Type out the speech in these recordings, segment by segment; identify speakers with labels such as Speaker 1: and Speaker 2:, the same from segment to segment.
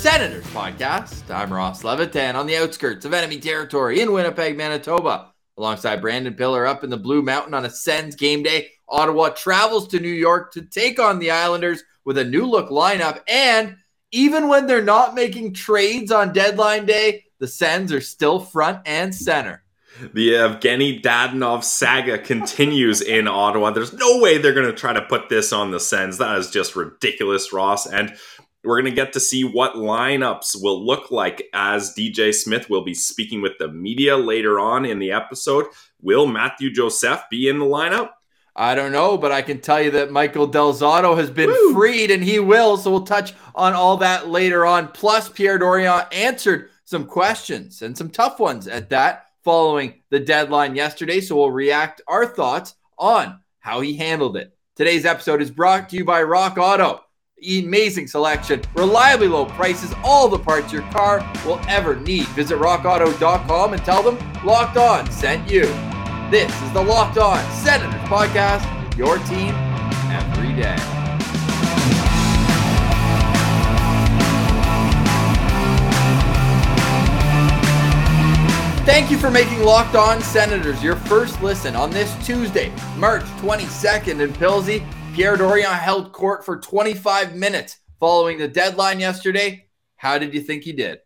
Speaker 1: Senators podcast. I'm Ross Levitan on the outskirts of enemy territory in Winnipeg, Manitoba, alongside Brandon Pillar up in the Blue Mountain on a Sens game day. Ottawa travels to New York to take on the Islanders with a new look lineup. And even when they're not making trades on deadline day, the Sens are still front and center.
Speaker 2: The Evgeny Dadonov saga continues in Ottawa. There's no way they're going to try to put this on the Sens. That is just ridiculous, Ross. And we're going to get to see what lineups will look like as DJ Smith will be speaking with the media later on in the episode. Will Mathieu Joseph be in the lineup?
Speaker 1: I don't know, but I can tell you that Michael Del Zotto has been Woo! freed and he will. So we'll touch on all that later on. Plus, Pierre Dorion answered some questions and some tough ones at that following the deadline yesterday. So we'll react our thoughts on how he handled it. Today's episode is brought to you by Rock Auto. Amazing selection, reliably low prices, all the parts your car will ever need. Visit rockauto.com and tell them Locked On sent you. This is the Locked On Senators podcast, your team every day. Thank you for making Locked On Senators your first listen on this Tuesday, March 22nd in Pilsy. Pierre Dorion held court for 25 minutes following the deadline yesterday. How did you think he did?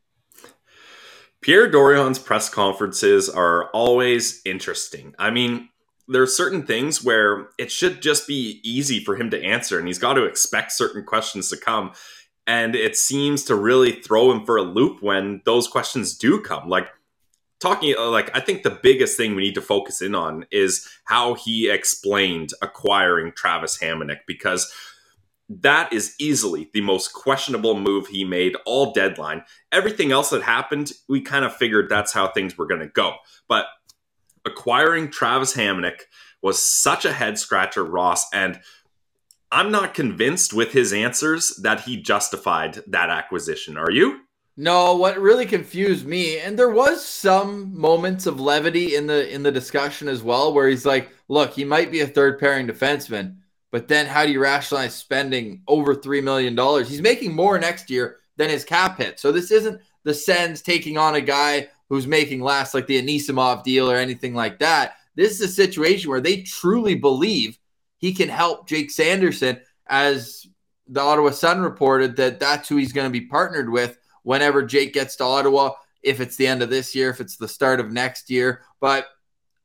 Speaker 2: Pierre Dorion's press conferences are always interesting. I mean, there are certain things where it should just be easy for him to answer, and he's got to expect certain questions to come. And it seems to really throw him for a loop when those questions do come. Like, talking uh, like I think the biggest thing we need to focus in on is how he explained acquiring Travis Hamonic because that is easily the most questionable move he made all deadline. Everything else that happened, we kind of figured that's how things were going to go. But acquiring Travis Hamonic was such a head scratcher, Ross, and I'm not convinced with his answers that he justified that acquisition. Are you?
Speaker 1: No, what really confused me, and there was some moments of levity in the in the discussion as well, where he's like, "Look, he might be a third pairing defenseman, but then how do you rationalize spending over three million dollars? He's making more next year than his cap hit, so this isn't the Sens taking on a guy who's making less, like the Anisimov deal or anything like that. This is a situation where they truly believe he can help Jake Sanderson, as the Ottawa Sun reported that that's who he's going to be partnered with." Whenever Jake gets to Ottawa, if it's the end of this year, if it's the start of next year. But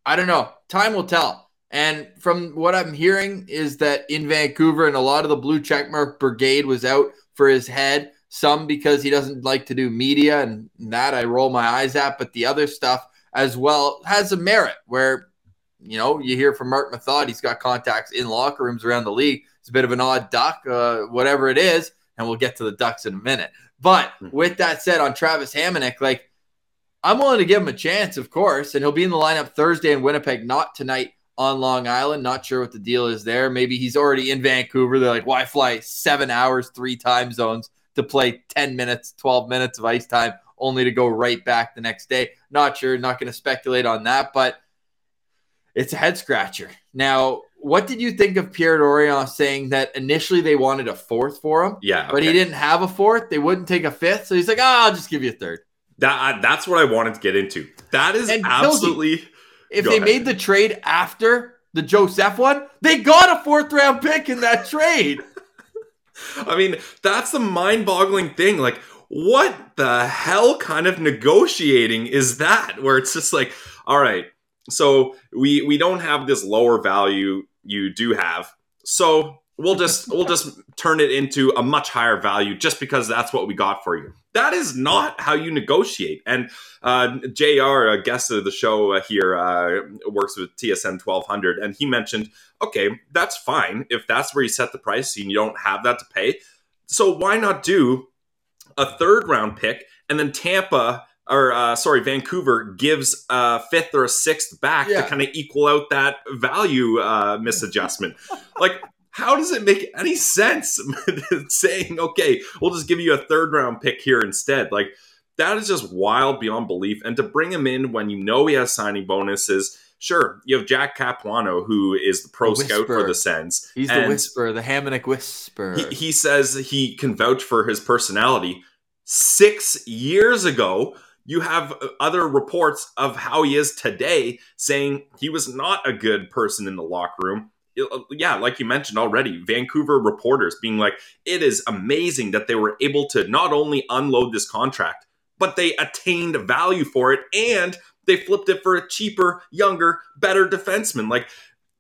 Speaker 1: I don't know. Time will tell. And from what I'm hearing is that in Vancouver and a lot of the blue checkmark brigade was out for his head. Some because he doesn't like to do media, and that I roll my eyes at. But the other stuff as well has a merit where, you know, you hear from Marc Methot, he's got contacts in locker rooms around the league. It's a bit of an odd duck, uh, whatever it is. And we'll get to the Ducks in a minute. But hmm. with that said, on Travis Hamonic, like I'm willing to give him a chance, of course, and he'll be in the lineup Thursday in Winnipeg, not tonight on Long Island. Not sure what the deal is there. Maybe he's already in Vancouver. They're like, why fly seven hours, three time zones to play 10 minutes, 12 minutes of ice time, only to go right back the next day? Not sure. Not going to speculate on that, but it's a head scratcher. Now, what did you think of Pierre Dorion saying that initially they wanted a fourth for him?
Speaker 2: Yeah, okay.
Speaker 1: but he didn't have a fourth. They wouldn't take a fifth, so he's like, "Ah, oh, I'll just give you a third.
Speaker 2: That that's what I wanted to get into. That is and absolutely.
Speaker 1: if they ahead. made the trade after the Joseph one, they got a fourth round pick in that trade.
Speaker 2: I mean, that's the mind boggling thing. Like, what the hell kind of negotiating is that? Where it's just like, all right, so we we don't have this lower value you do have. So we'll just we'll just turn it into a much higher value just because that's what we got for you. That is not how you negotiate. And uh, Jr. a guest of the show uh, here uh, works with TSN 1200, and he mentioned, okay, that's fine if that's where you set the price and you don't have that to pay. So why not do a third round pick, and then Tampa or uh, sorry, Vancouver gives a fifth or a sixth back
Speaker 1: Yeah.
Speaker 2: to kind of equal out that value uh, misadjustment. like, how does it make any sense saying, okay, we'll just give you a third round pick here instead? Like, that is just wild beyond belief. And to bring him in when you know he has signing bonuses, sure, you have Jack Capuano, who is the pro
Speaker 1: The
Speaker 2: scout for the Sens.
Speaker 1: He's the
Speaker 2: and
Speaker 1: whisperer, the Hamonic whisperer.
Speaker 2: He, he says he can vouch for his personality. Six years ago, you have other reports of how he is today, saying he was not a good person in the locker room. Yeah, like you mentioned already, Vancouver reporters being like, it is amazing that they were able to not only unload this contract, but they attained value for it and they flipped it for a cheaper, younger, better defenseman. Like,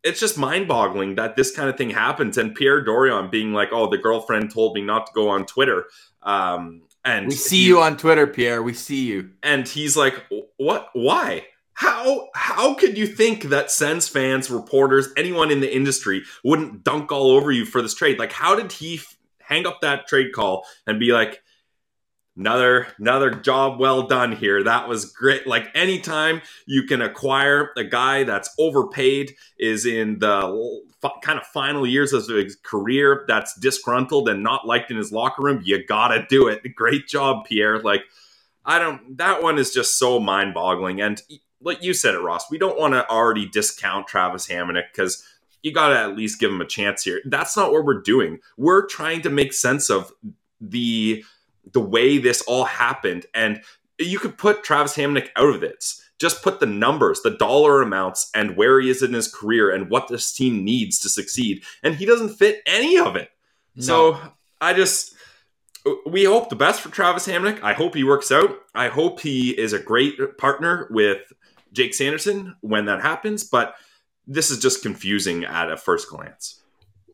Speaker 2: it's just mind boggling that this kind of thing happens. And Pierre Dorion being like, oh, the girlfriend told me not to go on Twitter. Um, and
Speaker 1: we see
Speaker 2: he-
Speaker 1: you on Twitter, Pierre. We see you.
Speaker 2: and he's like, "What? Why? How? How could you think that Sens fans, reporters, anyone in the industry wouldn't dunk all over you for this trade? Like, how did he f- hang up that trade call and be like?" Another another job well done here. That was great. Like anytime you can acquire a guy that's overpaid, is in the f- kind of final years of his career, that's disgruntled and not liked in his locker room, you gotta do it. Great job, Pierre. Like I don't. That one is just so mind boggling. And like you said it, Ross, we don't want to already discount Travis Hamonic because you got to at least give him a chance here. That's not what we're doing. We're trying to make sense of the the way this all happened, and you could put Travis Hamonic out of this. Just put the numbers, the dollar amounts, and where he is in his career, and what this team needs to succeed, and he doesn't fit any of it. So I just we hope the best for Travis Hamonic. I hope he works out. I hope he is a great partner with Jake Sanderson when that happens. But this is just confusing at a first glance.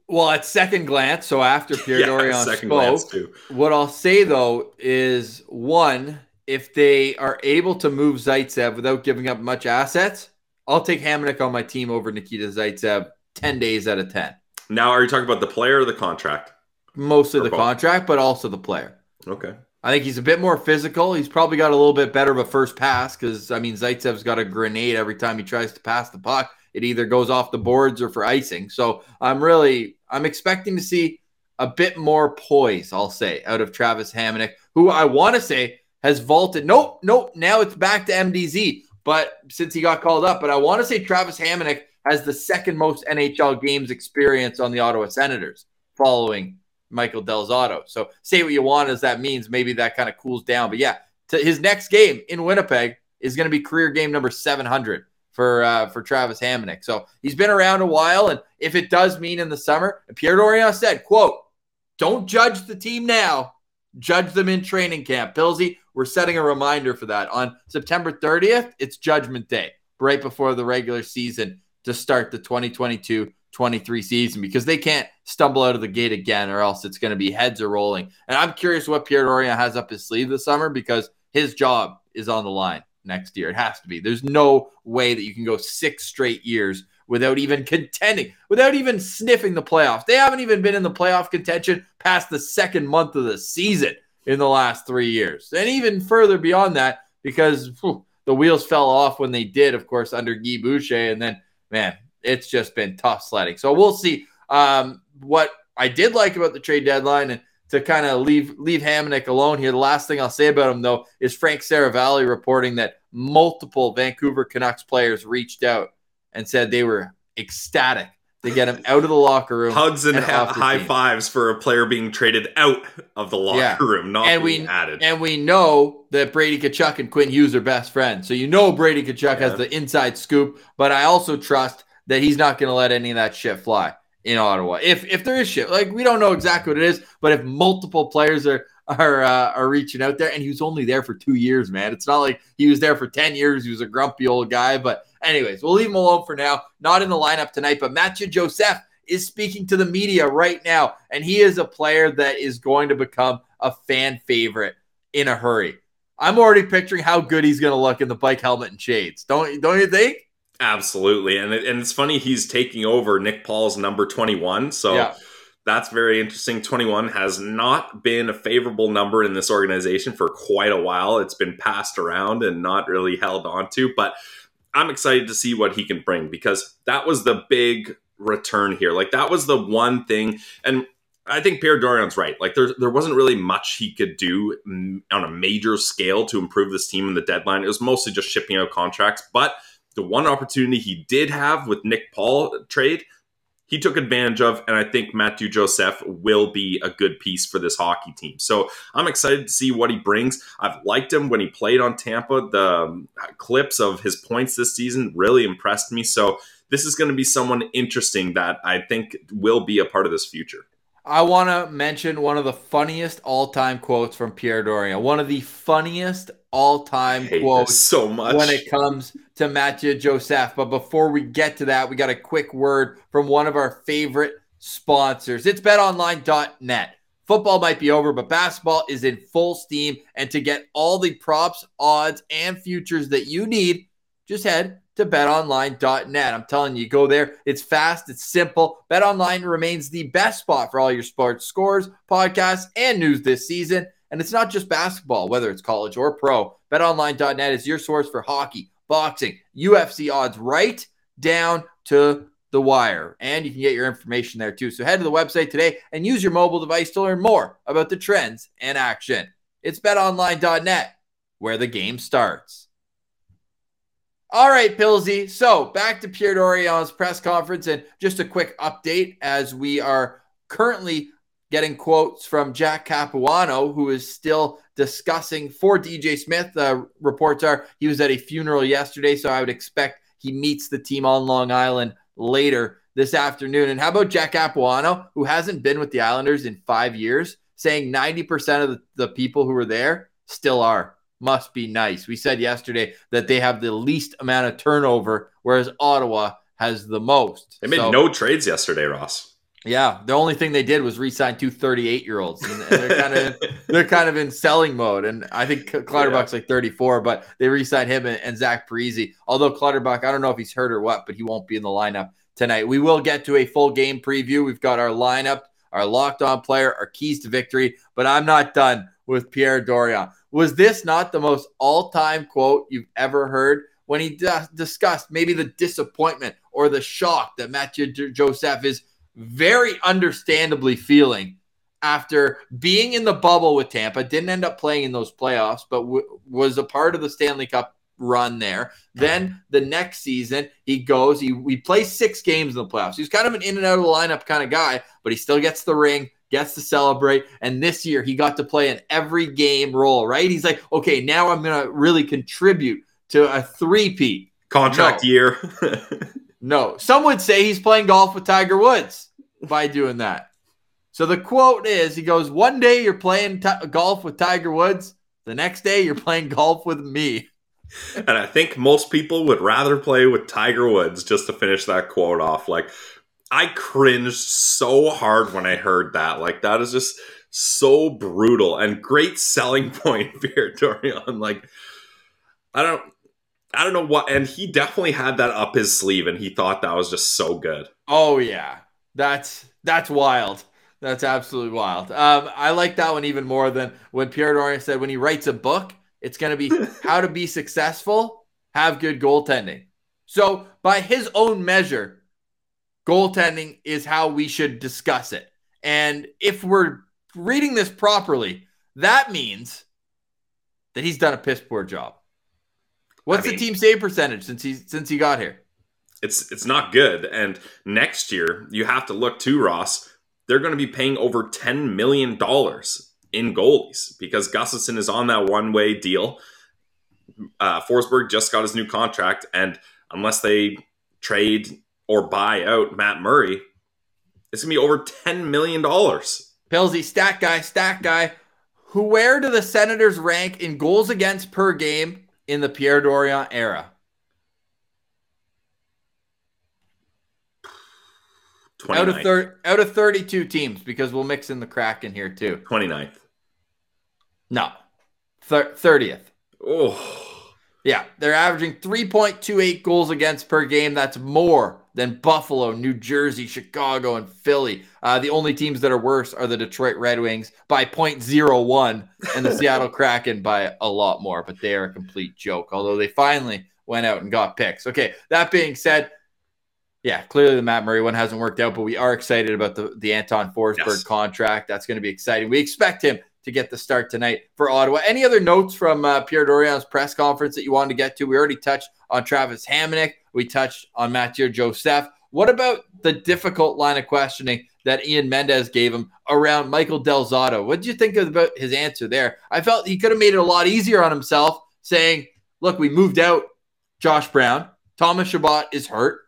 Speaker 1: Well, at second glance, so after Pierre
Speaker 2: Yeah, second
Speaker 1: spoke, what I'll say though is one, if they are able to move Zaitsev without giving up much assets, I'll take Hamonic on my team over Nikita Zaitsev 10 days out of 10.
Speaker 2: Now, are you talking about the player or the contract?
Speaker 1: Mostly
Speaker 2: Or
Speaker 1: the
Speaker 2: both.
Speaker 1: contract, but also the player.
Speaker 2: Okay.
Speaker 1: I think he's a bit more physical. He's probably got a little bit better of a first pass because, I mean, Zaitsev's got a grenade every time he tries to pass the puck. It either goes off the boards or for icing. So I'm really, I'm expecting to see a bit more poise, I'll say, out of Travis Hamonic, who I want to say has vaulted. Nope, nope. Now it's back to MDZ. But since he got called up, but I want to say Travis Hamonic has the second most NHL games experience on the Ottawa Senators following Michael Del Zotto. So say what you want as that means. Maybe that kind of cools down. But yeah, his next game in Winnipeg is going to be career game number 700 for uh, for Travis Hamonic. So he's been around a while, and if it does mean in the summer, Pierre Dorion said, "quote Don't judge the team now, judge them in training camp." Pilsy, we're setting a reminder for that on September 30th. It's Judgment Day, right before the regular season to start the 2022 23 season because they can't stumble out of the gate again or else it's going to be heads are rolling. And I'm curious what Pierre Dorion has up his sleeve this summer because his job is on the line next year. It has to be. There's no way that you can go six straight years without even contending, without even sniffing the playoffs. They haven't even been in the playoff contention past the second month of the season in the last three years. And even further beyond that, because whew, the wheels fell off when they did, of course, under Guy Boucher. And then, man, it's just been tough sledding. So we'll see. Um, what I did like about the trade deadline and to kind of leave leave Hamonic alone here. The last thing I'll say about him though is Frank Seravalli reporting that multiple Vancouver Canucks players reached out and said they were ecstatic to get him out of the locker room.
Speaker 2: Hugs and,
Speaker 1: and
Speaker 2: ha- high
Speaker 1: team.
Speaker 2: fives for a player being traded out of the locker
Speaker 1: Yeah.
Speaker 2: room, not
Speaker 1: And
Speaker 2: being
Speaker 1: we-
Speaker 2: added.
Speaker 1: And we know that Brady Tkachuk and Quinn Hughes are best friends. So you know Brady Tkachuk
Speaker 2: Yeah.
Speaker 1: has the inside scoop, but I also trust that he's not going to let any of that shit fly in Ottawa. If if there is shit, like we don't know exactly what it is, but if multiple players are are uh, are reaching out there, and he was only there for two years, man. It's not like he was there for ten years. He was a grumpy old guy. But anyways, we'll leave him alone for now. Not in the lineup tonight, but Mathieu Joseph is speaking to the media right now, and he is a player that is going to become a fan favorite in a hurry. I'm already picturing how good he's going to look in the bike helmet and shades. Don't don't you think?
Speaker 2: Absolutely, and it, and it's funny he's taking over Nick Paul's number twenty one. So
Speaker 1: Yeah.
Speaker 2: That's very interesting. 21 has not been a favorable number in this organization for quite a while. It's been passed around and not really held on to, but I'm excited to see what he can bring because that was the big return here. Like that was the one thing and I think Pierre Dorion's right. Like there, there wasn't really much he could do on a major scale to improve this team in the deadline. It was mostly just shipping out contracts. But the one opportunity he did have with Nick Paul trade he took advantage of, and I think Mathieu Joseph will be a good piece for this hockey team. So I'm excited to see what he brings. I've liked him when he played on Tampa. The um, clips of his points this season really impressed me. So this is going to be someone interesting that I think will be a part of this future.
Speaker 1: I want to mention one of the funniest all-time quotes from Pierre Dorion. One of the funniest all-time quotes
Speaker 2: so much
Speaker 1: when it comes to Mathieu Joseph. But before we get to that, we got a quick word from one of our favorite sponsors. It's betonline.net. Football might be over, but basketball is in full steam. And to get all the props, odds, and futures that you need, just head to betonline.net. I'm telling you, go there. It's fast, it's simple. BetOnline remains the best spot for all your sports scores, podcasts, and news this season. And it's not just basketball, whether it's college or pro. BetOnline.net is your source for hockey, boxing, UFC odds right down to the wire. And you can get your information there too. So head to the website today and use your mobile device to learn more about the trends and action. It's betonline.net where the game starts. All right, Pilsy. So back to Pierre Dorion's press conference and just a quick update as we are currently getting quotes from Jack Capuano, who is still discussing for DJ Smith. The reports are he was at a funeral yesterday, so I would expect he meets the team on Long Island later this afternoon. And how about Jack Capuano, who hasn't been with the Islanders in five years, saying 90% of the people who were there still are must be nice. We said yesterday that they have the least amount of turnover, whereas Ottawa has the most.
Speaker 2: They made so, no trades yesterday, Ross.
Speaker 1: Yeah, the only thing they did was re-sign two 38-year-olds, and they're kind of they're kind of in selling mode. And I think Clutterbuck's yeah. like 34, but they re-signed him and, and Zach Parise. Although Clutterbuck, I don't know if he's hurt or what, but he won't be in the lineup tonight. We will get to a full game preview. We've got our lineup, our locked on player, our keys to victory, but I'm not done with Pierre Dorion. Was this not the most all time quote you've ever heard when he d- discussed maybe the disappointment or the shock that Mathieu Joseph is very understandably feeling after being in the bubble with Tampa, didn't end up playing in those playoffs, but w- was a part of the Stanley Cup run there. Then the next season, he goes, he we plays six games in the playoffs. He's kind of an in and out of the lineup kind of guy, but he still gets the ring, gets to celebrate. And this year he got to play an every game role, right? He's like, okay, now I'm going to really contribute to a three-peat.
Speaker 2: Contract no. year.
Speaker 1: no. Some would say he's playing golf with Tiger Woods by doing that. So the quote is he goes, one day you're playing t- golf with Tiger Woods. The next day you're playing golf with me.
Speaker 2: And I think most people would rather play with Tiger Woods just to finish that quote off. Like, I cringed so hard when I heard that. Like that is just so brutal and great selling point Pierre Dorion. Like I don't I don't know what and he definitely had that up his sleeve and he thought that was just so good.
Speaker 1: Oh yeah. That's that's wild. That's absolutely wild. Um, I like that one even more than when Pierre Dorion said when he writes a book, it's going to be how to be successful, have good goaltending. So, by his own measure, goaltending is how we should discuss it. And if we're reading this properly, that means that he's done a piss poor job. What's I mean, the team save percentage since he since he got here?
Speaker 2: It's it's not good. And next year you have to look to Ross. They're going to be paying over ten million dollars in goalies because Gustavsson is on that one way deal. Uh, Forsberg just got his new contract, and unless they trade or buy out Matt Murray, it's gonna be over ten million dollars.
Speaker 1: Pilsy, stat guy, stat guy. Who where do the Senators rank in goals against per game in the Pierre Dorion era? 29th. Out of thir- out of 32 teams, because we'll mix in the Kraken here too.
Speaker 2: 29th.
Speaker 1: No. Thir- 30th.
Speaker 2: Oh.
Speaker 1: Yeah, they're averaging 3.28 goals against per game. That's more than Buffalo, New Jersey, Chicago, and Philly. Uh, the only teams that are worse are the Detroit Red Wings by 0.01 and the Seattle Kraken by a lot more, but they are a complete joke, although they finally went out and got picks. Okay, that being said, yeah, clearly the Matt Murray one hasn't worked out, but we are excited about the, the Anton Forsberg yes. contract. That's going to be exciting. We expect him to get the start tonight for Ottawa. Any other notes from uh, Pierre Dorion's press conference that you wanted to get to? We already touched on Travis Hamonic. We touched on Mathieu Joseph. What about the difficult line of questioning that Ian Mendes gave him around Michael Del Zotto? What did you think about his answer there? I felt he could have made it a lot easier on himself, saying, "Look, we moved out Josh Brown. Thomas Chabot is hurt."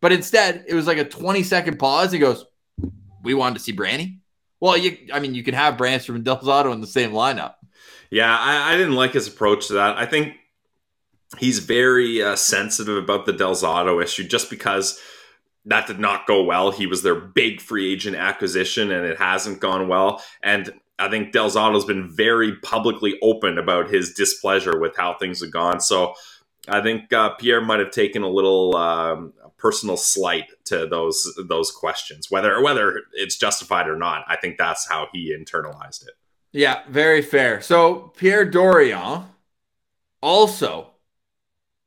Speaker 1: But instead, it was like a 20 second pause. He goes, We wanted to see Branny. Well, you, I mean, you can have Brannstrom and Del Zotto in the same lineup.
Speaker 2: Yeah, I, I, didn't like his approach to that. I think he's very uh, sensitive about the Del Zotto issue just because that did not go well. He was their big free agent acquisition and it hasn't gone well. And I think Del Zotto's been very publicly open about his displeasure with how things have gone. So I think uh, Pierre might have taken a little um, personal slight to those those questions, whether whether it's justified or not. I think that's how he internalized it.
Speaker 1: Yeah, very fair. So Pierre Dorion also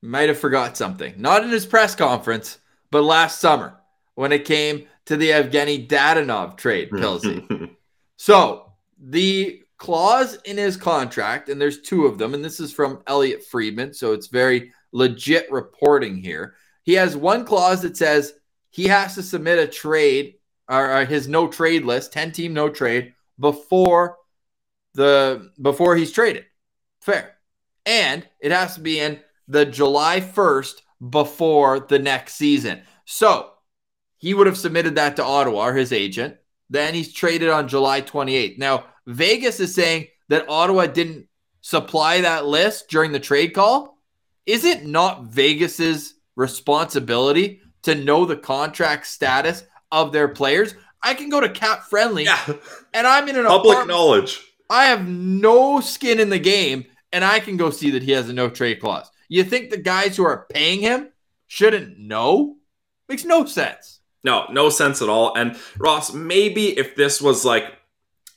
Speaker 1: might have forgot something, not in his press conference, but last summer when it came to the Evgeny Dadonov trade, Pilsy. so the clause in his contract, and there's two of them, and this is from Elliotte Friedman, so it's very legit reporting here. He has one clause that says he has to submit a trade or his no trade list, 10 team no trade before the before he's traded. Fair. And it has to be in the July 1st before the next season. So he would have submitted that to Ottawa, or his agent. Then he's traded on July 28th. Now, Vegas is saying that Ottawa didn't supply that list during the trade call. Is it not Vegas's responsibility to know the contract status of their players. I can go to Cap Friendly yeah. and I'm in an
Speaker 2: public knowledge.
Speaker 1: I have no skin in the game and I can go see that he has a no trade clause. You think the guys who are paying him shouldn't know? Makes no sense.
Speaker 2: No, no sense at all. And Ross, maybe if this was like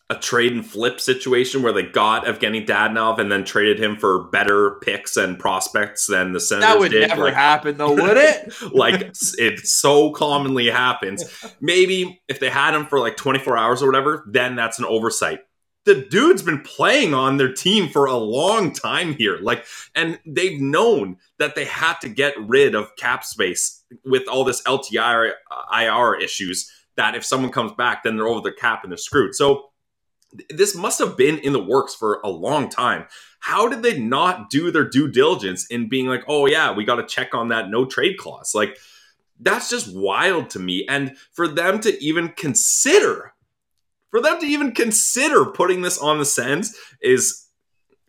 Speaker 2: a trade and flip situation where they got Evgeny Dadonov and then traded him for better picks and prospects than the Senators
Speaker 1: That would
Speaker 2: did.
Speaker 1: never like, happen, though, would it?
Speaker 2: like it so commonly happens. Maybe if they had him for like 24 hours or whatever, then that's an oversight. The dude's been playing on their team for a long time here. Like, and they've known that they had to get rid of cap space with all this LTIR IR issues. That if someone comes back, then they're over the cap and they're screwed. So this must have been in the works for a long time. How did they not do their due diligence in being like, oh, yeah, we got to check on that no trade clause? Like, that's just wild to me. And for them to even consider, for them to even consider putting this on the Sens is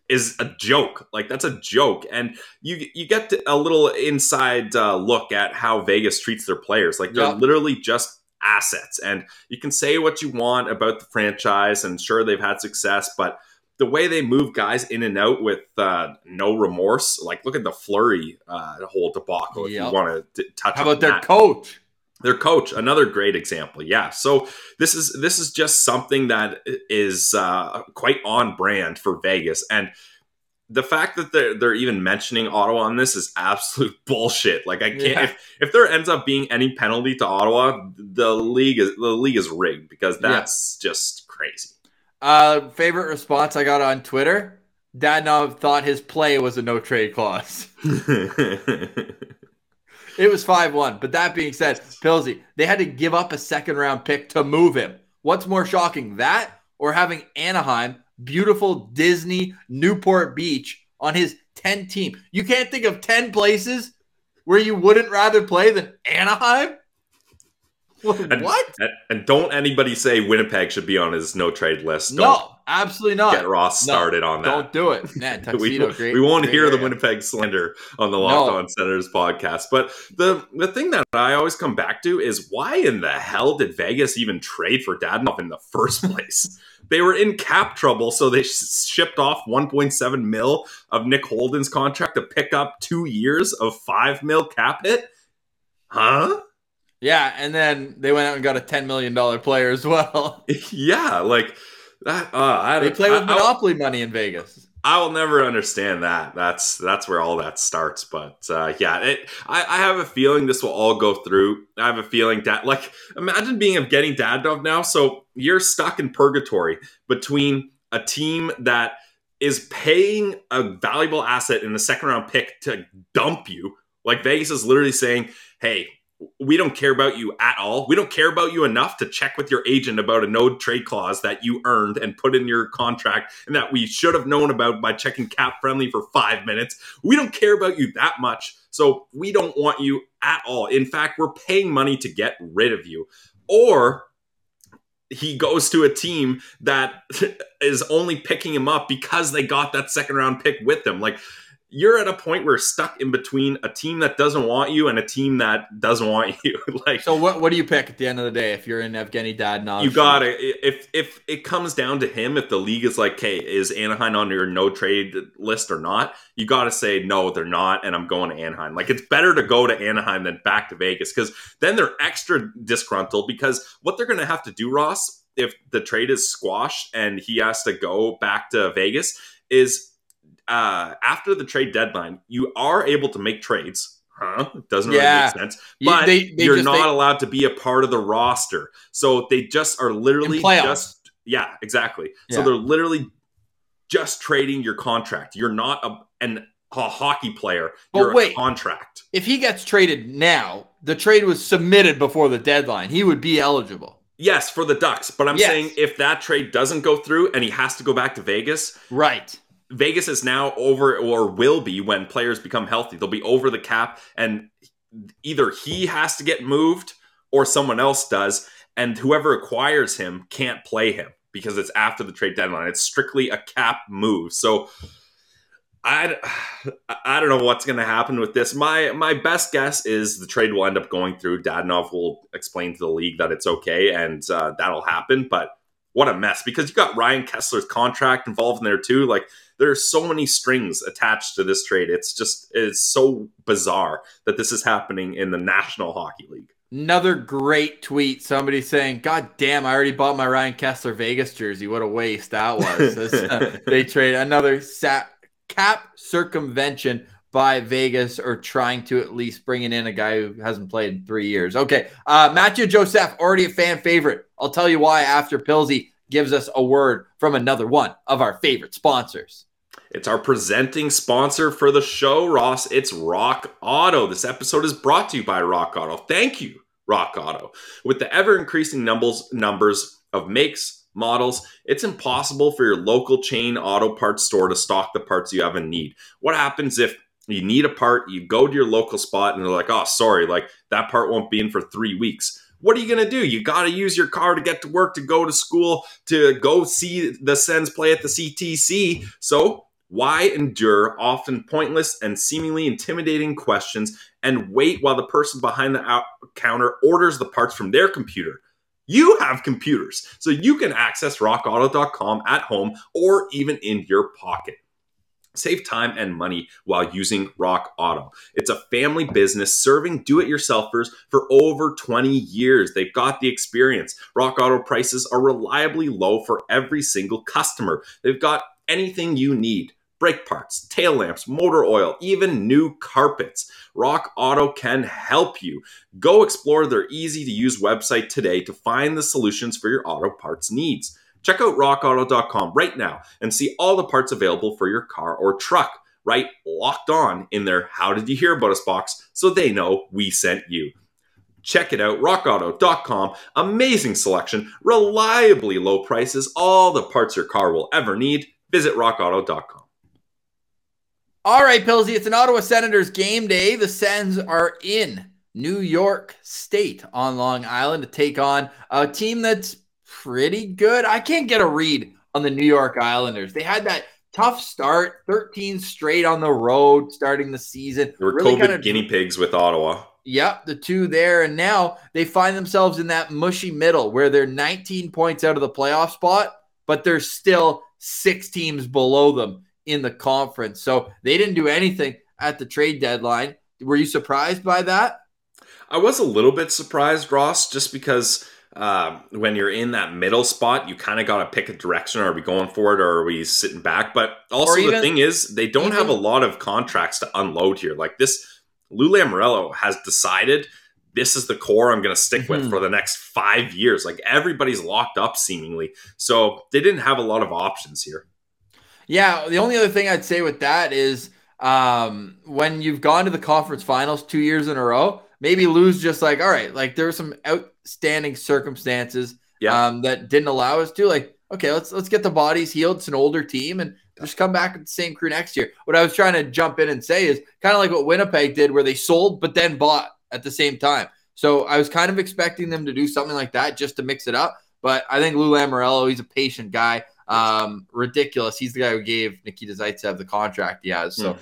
Speaker 2: is a joke. Like that's a joke, and you you get a little inside uh, look at how Vegas treats their players. Like they're yeah. literally just assets. And you can say what you want about the franchise, and sure, they've had success, but the way they move guys in and out with uh, no remorse, like look at the Fleury uh, whole debacle. Yep. If you want to touch,
Speaker 1: how about
Speaker 2: their
Speaker 1: coach?
Speaker 2: Their coach, another great example. Yeah, so this is this is just something that is uh, quite on brand for Vegas, and the fact that they're they're even mentioning Ottawa on this is absolute bullshit. Like I can't yeah. if if there ends up being any penalty to Ottawa, the league is the league is rigged because that's yeah. just crazy.
Speaker 1: Uh, favorite response I got on Twitter: Dadonov thought his play was a no trade clause. it was five one. But that being said, Pilsy, they had to give up a second round pick to move him. What's more shocking, that or having Anaheim beautiful Disney Newport Beach on his 10 team. You can't think of 10 places where you wouldn't rather play than Anaheim?
Speaker 2: And-
Speaker 1: what?
Speaker 2: And, and don't anybody say Winnipeg should be on his no trade list. Don't
Speaker 1: No, absolutely not.
Speaker 2: get Ross
Speaker 1: No,
Speaker 2: started on that.
Speaker 1: Don't do it. Man,
Speaker 2: we,
Speaker 1: great.
Speaker 2: we won't hear the. Winnipeg slander on the Locked
Speaker 1: No.
Speaker 2: On Senators podcast. But the the thing that I always come back to is why in the hell did Vegas even trade for Dadonov in the first place? they were in cap trouble, so they sh- shipped off 1.7 mil of Nick Holden's contract to pick up two years of five mil cap hit. Huh?
Speaker 1: Yeah, and then they went out and got a ten million dollar player as well.
Speaker 2: yeah, like that. Uh, I,
Speaker 1: They play with
Speaker 2: I- I-
Speaker 1: monopoly money in Vegas.
Speaker 2: I will never understand that. That's that's where all that starts. But uh, yeah, it, I, I have a feeling this will all go through. I have a feeling that, like, imagine being Evgeny Dadonov. So you're stuck in purgatory between a team that is paying a valuable asset in the second round pick to dump you. Like Vegas is literally saying, "Hey, we don't care about you at all. We don't care about you enough to check with your agent about a no trade clause that you earned and put in your contract and that we should have known about by checking cap friendly for five minutes. We don't care about you that much. So we don't want you at all. In fact, we're paying money to get rid of you. Or he goes to a team that is only picking him up because they got that second round pick with them. Like, you're at a point where stuck in between a team that doesn't want you and a team that doesn't want you. like
Speaker 1: So what what do you pick at the end of the day if you're in Evgeny Dadonov?
Speaker 2: you got to if if it comes down to him, if the league is like, "Okay, is Anaheim on your no trade list or not?" You got to say no, they're not, and I'm going to Anaheim. Like it's better to go to Anaheim than back to Vegas because then they're extra disgruntled because what they're going to have to do, Ross, if the trade is squashed and he has to go back to Vegas, is uh, after the trade deadline, you are able to make trades. Huh? Doesn't really make sense.
Speaker 1: You-
Speaker 2: But
Speaker 1: they- they
Speaker 2: you're
Speaker 1: just-
Speaker 2: not
Speaker 1: they-
Speaker 2: allowed to be a part of the roster. So they just are literally just yeah, exactly. So they're literally just trading your contract. You're not a an a hockey player.
Speaker 1: But
Speaker 2: You're
Speaker 1: wait.
Speaker 2: a contract.
Speaker 1: if he gets traded now, the trade was submitted before the deadline. He would be eligible.
Speaker 2: Yes, for the Ducks. But I'm
Speaker 1: Yes.
Speaker 2: saying if that trade doesn't go through and he has to go back to Vegas,
Speaker 1: Right.
Speaker 2: Vegas is now over or will be when players become healthy. They'll be over the cap and either he has to get moved or someone else does and whoever acquires him can't play him because it's after the trade deadline. It's strictly a cap move. So I, I don't know what's going to happen with this. My my best guess is the trade will end up going through. Dadonov will explain to the league that it's okay, and uh, that'll happen. But what a mess because you got Ryan Kesler's contract involved in there too. Like there are so many strings attached to this trade. It's just it's so bizarre that this is happening in the National Hockey League.
Speaker 1: Another great tweet. Somebody saying, "God damn, I already bought my Ryan Kessler Vegas jersey. What a waste that was." Uh, they trade another cap circumvention by Vegas, or trying to at least bringing in a guy who hasn't played in three years. Okay, uh, Mathieu Joseph, already a fan favorite. I'll tell you why after Pilsy gives us a word from another one of our favorite sponsors.
Speaker 2: It's our presenting sponsor for the show, Ross. It's Rock Auto. This episode is brought to you by Rock Auto. Thank you, Rock Auto. With the ever increasing numbers numbers of makes, models, it's impossible for your local chain auto parts store to stock the parts you have in need. What happens if you need a part, you go to your local spot and they're like, "Oh, sorry, like that part won't be in for 3 weeks." What are you going to do? You got to use your car to get to work, to go to school, to go see the Sens play at the CTC. So, why endure often pointless and seemingly intimidating questions and wait while the person behind the counter orders the parts from their computer? You have computers, so you can access rockauto.com at home or even in your pocket. Save time and money while using Rock Auto. It's a family business serving do it yourselfers for over 20 years. They've got the experience. Rock Auto prices are reliably low for every single customer. They've got anything you need brake parts, tail lamps, motor oil, even new carpets. Rock Auto can help you. Go explore their easy to use website today to find the solutions for your auto parts needs. Check out rockauto.com right now and see all the parts available for your car or truck. Right locked on in their How Did You Hear About Us box so they know we sent you. Check it out, rockauto.com. Amazing selection, reliably low prices, all the parts your car will ever need. Visit rockauto.com.
Speaker 1: All right, Pilsy, it's an Ottawa Senators game day. The Sens are in New York State on Long Island to take on a team that's pretty good. I can't get a read on the New York Islanders. They had that tough start, 13 straight on the road starting the season.
Speaker 2: They were really COVID kind of, guinea pigs with Ottawa.
Speaker 1: Yep, the two there. And now they find themselves in that mushy middle where they're 19 points out of the playoff spot, but there's still six teams below them in the conference. So they didn't do anything at the trade deadline. Were you surprised by that?
Speaker 2: I was a little bit surprised, Ross, just because uh, when you're in that middle spot, you kind of got to pick a direction. Are we going for it or are we sitting back? But also, even, the thing is, they don't even, have a lot of contracts to unload here. Like this, Lou Lamoriello has decided this is the core I'm going to stick with mm-hmm. for the next five years. Like everybody's locked up seemingly. So they didn't have a lot of options here.
Speaker 1: Yeah. The only other thing I'd say with that is um, when you've gone to the conference finals two years in a row, maybe Lou's just like, all right, like there were some outstanding circumstances yeah. um, that didn't allow us to. Like, okay, let's let's get the bodies healed. It's an older team and just come back with the same crew next year. What I was trying to jump in and say is kind of like what Winnipeg did, where they sold but then bought at the same time. So I was kind of expecting them to do something like that just to mix it up. But I think Lou Lamoriello, he's a patient guy. Um, ridiculous. He's the guy who gave Nikita Zaitsev the contract he has. So, mm.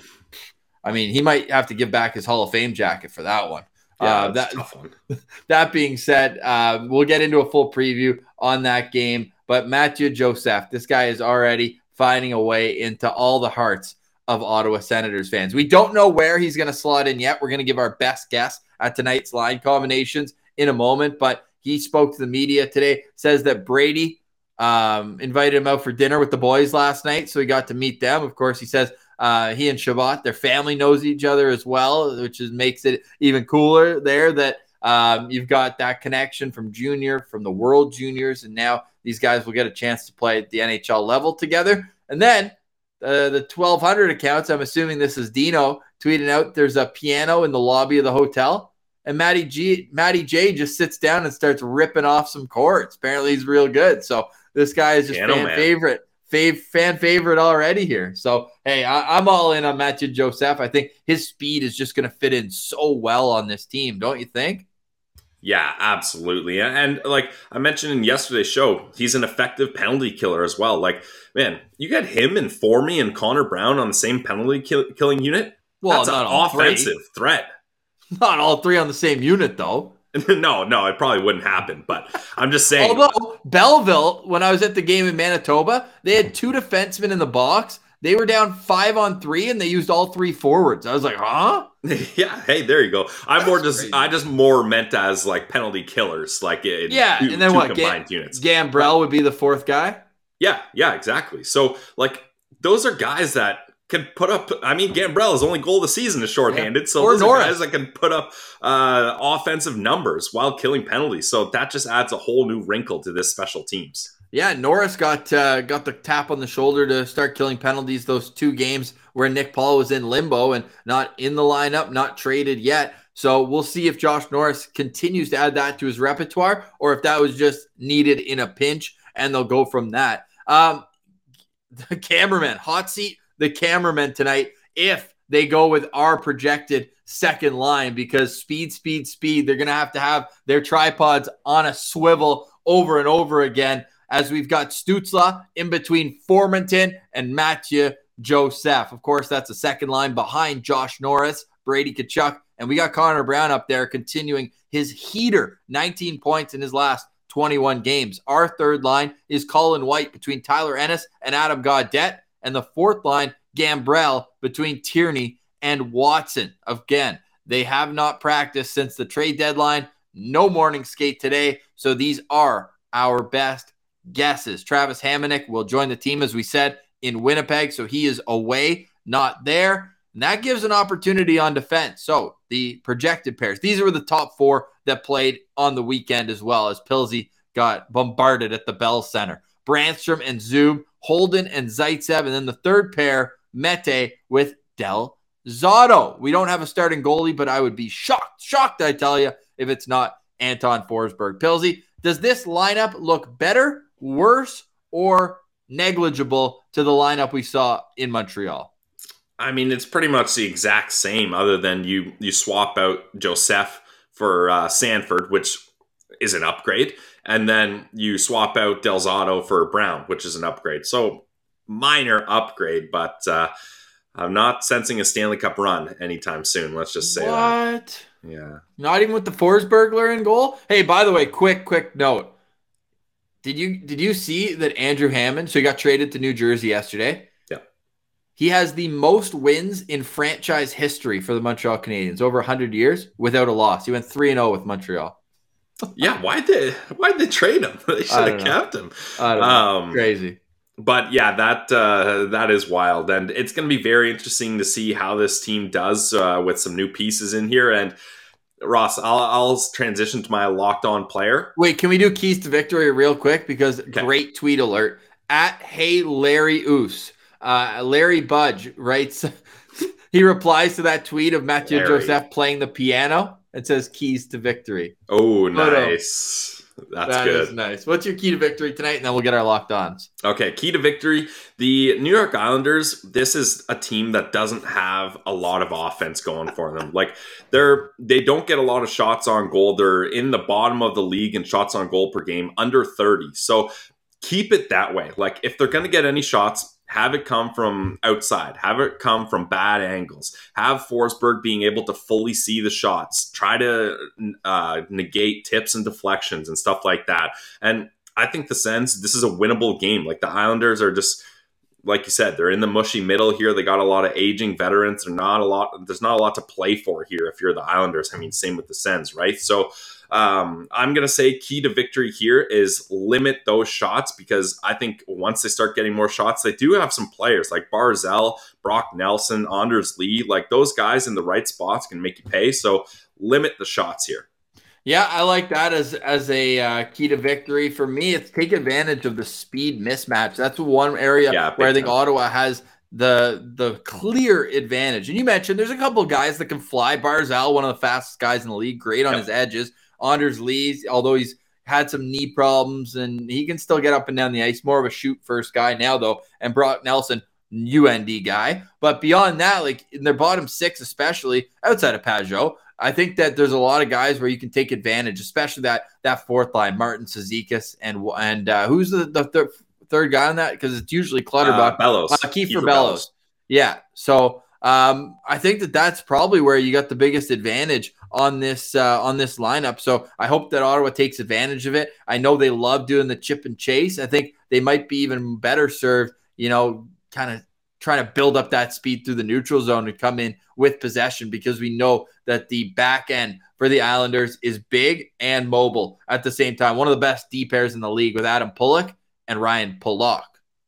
Speaker 1: I mean, he might have to give back his Hall of Fame jacket for that one. Yeah, uh, that, that being said, uh, we'll get into a full preview on that game. But Mathieu Joseph, this guy is already finding a way into all the hearts of Ottawa Senators fans. We don't know where he's going to slot in yet. We're going to give our best guess at tonight's line combinations in a moment. But he spoke to the media today, says that Brady um, invited him out for dinner with the boys last night. So he got to meet them. Of course, he says uh, he and Chabot, their family knows each other as well, which is makes it even cooler there that um, you've got that connection from junior, from the World Juniors, and now these guys will get a chance to play at the NHL level together. And then uh, the 1200 accounts, I'm assuming this is Dino tweeting out there's a piano in the lobby of the hotel. And Matty G, Matty J just sits down and starts ripping off some chords. Apparently, he's real good. So this guy is just piano fan man. favorite fav- fan favorite already here. So hey, I- am all in on Mathieu Joseph. I think his speed is just going to fit in so well on this team, don't you think?
Speaker 2: Yeah, absolutely. And like I mentioned in yesterday's show, he's an effective penalty killer as well. Like, man, you get him and Formy and Connor Brown on the same penalty kill- killing unit. Well, that's an offensive three. threat.
Speaker 1: Not all three on the same unit, though.
Speaker 2: no, no, it probably wouldn't happen. But I'm just saying.
Speaker 1: Although Belleville, when I was at the game in Manitoba, they had two defensemen in the box. They were down five on three, and they used all three forwards. I was like, huh?
Speaker 2: yeah. Hey, there you go. I'm That's more just crazy. I just more meant as like penalty killers, like in
Speaker 1: yeah. Two, and then what? Combined Gam- units. Gambrell would be the fourth guy.
Speaker 2: Yeah, yeah, exactly. So like those are guys that can put up. I mean, Gambrell's only goal of the season is shorthanded, yeah. so or those guys that can put up uh, offensive numbers while killing penalties. So that just adds a whole new wrinkle to this special teams.
Speaker 1: Yeah, Norris got uh, got the tap on the shoulder to start killing penalties. Those two games where Nick Paul was in limbo and not in the lineup, not traded yet. So we'll see if Josh Norris continues to add that to his repertoire, or if that was just needed in a pinch, and they'll go from that. Um, the cameraman, hot seat the cameramen tonight if they go with our projected second line because speed, speed, speed. They're going to have to have their tripods on a swivel over and over again as we've got Stützle in between Formenton and Mathieu Joseph. Of course, that's the second line behind Josh Norris, Brady Tkachuk, and we got Connor Brown up there continuing his heater, 19 points in his last 21 games. Our third line is Colin White between Tyler Ennis and Adam Gaudette and the fourth line, Gambrell, between Tierney and Watson. Again, they have not practiced since the trade deadline. No morning skate today. So these are our best guesses. Travis Hamonic will join the team, as we said, in Winnipeg. So he is away, not there. And that gives an opportunity on defense. So the projected pairs, these are the top four that played on the weekend as well as Pilsy got bombarded at the Bell Center. Brannstrom and Zub Holden and Zaitsev. And then the third pair, Mete with Del Zotto. We don't have a starting goalie, but I would be shocked, shocked, I tell you, if it's not Anton Forsberg. Pilsy, does this lineup look better, worse, or negligible to the lineup we saw in Montreal?
Speaker 2: I mean, it's pretty much the exact same, other than you you swap out Joseph for uh, Sanford, which is an upgrade, and then you swap out Del Zotto for Brown, which is an upgrade. So minor upgrade, but uh, I'm not sensing a Stanley Cup run anytime soon. Let's just say that.
Speaker 1: what?
Speaker 2: Yeah.
Speaker 1: Not even with the Forsbergler in goal. Hey, by the way, quick, quick note. Did you did you see that Andrew Hammond? So he got traded to New Jersey yesterday.
Speaker 2: Yeah.
Speaker 1: He has the most wins in franchise history for the Montreal Canadiens over 100 years without a loss. He went 3 and 0 with Montreal.
Speaker 2: Yeah. why did they Why'd they trade him? They should have kept him.
Speaker 1: I don't know.
Speaker 2: Um,
Speaker 1: Crazy.
Speaker 2: but yeah, that uh, that is wild, and it's going to be very interesting to see how this team does uh, with some new pieces in here. And Ross, I'll, I'll transition to my locked on player.
Speaker 1: Wait, can we do keys to victory real quick? Because great tweet alert at Hey Larry Oos. Uh, Larry Budge writes, he replies to that tweet of Mathieu
Speaker 2: Larry.
Speaker 1: Joseph playing the piano and says keys to victory.
Speaker 2: Oh, nice. That's
Speaker 1: That
Speaker 2: good.
Speaker 1: is nice. What's your key to victory tonight? And then we'll get our locked ons.
Speaker 2: Okay, key to victory. The New York Islanders, this is a team that doesn't have a lot of offense going for them. Like they're they don't get a lot of shots on goal. They're in the bottom of the league in shots on goal per game, under 30. So keep it that way. Like if they're going to get any shots, have it come from outside, have it come from bad angles, have Forsberg being able to fully see the shots, try to uh, negate tips and deflections and stuff like that. And I think the Sens, this is a winnable game. Like the Islanders are just, like you said, they're in the mushy middle here. They got a lot of aging veterans. They're not a lot. There's not a lot to play for here if you're the Islanders. I mean, same with the Sens, right? So um, I'm gonna say key to victory here is limit those shots because I think once they start getting more shots, they do have some players like Barzal, Brock Nelson, Anders Lee. Like those guys in the right spots can make you pay. So limit the shots here.
Speaker 1: Yeah, I like that as as a uh, key to victory for me. It's take advantage of the speed mismatch. That's one area
Speaker 2: Yeah,
Speaker 1: where I think
Speaker 2: time.
Speaker 1: Ottawa has the the clear advantage. And you mentioned there's a couple of guys that can fly. Barzal, one of the fastest guys in the league, great on
Speaker 2: Yep.
Speaker 1: his edges. Anders Lee, although he's had some knee problems and he can still get up and down the ice, more of a shoot first guy now though. And Brock Nelson, UND guy. But beyond that, like in their bottom six, especially outside of Pageau, I think that there's a lot of guys where you can take advantage, especially that that fourth line, Martin Cizikas and and uh, who's the, the thir- third guy on that? Because it's usually Clutterbuck,
Speaker 2: Uh, Bellows,
Speaker 1: uh, Kiefer Bellows. Yeah. So um, I think that that's probably where you got the biggest advantage on this uh, on this lineup. So I hope that Ottawa takes advantage of it. I know they love doing the chip and chase. I think they might be even better served, you know, kind of trying to build up that speed through the neutral zone and come in with possession because we know that the back end for the Islanders is big and mobile at the same time. One of the best D pairs in the league with Adam Pelech and Ryan Pulock.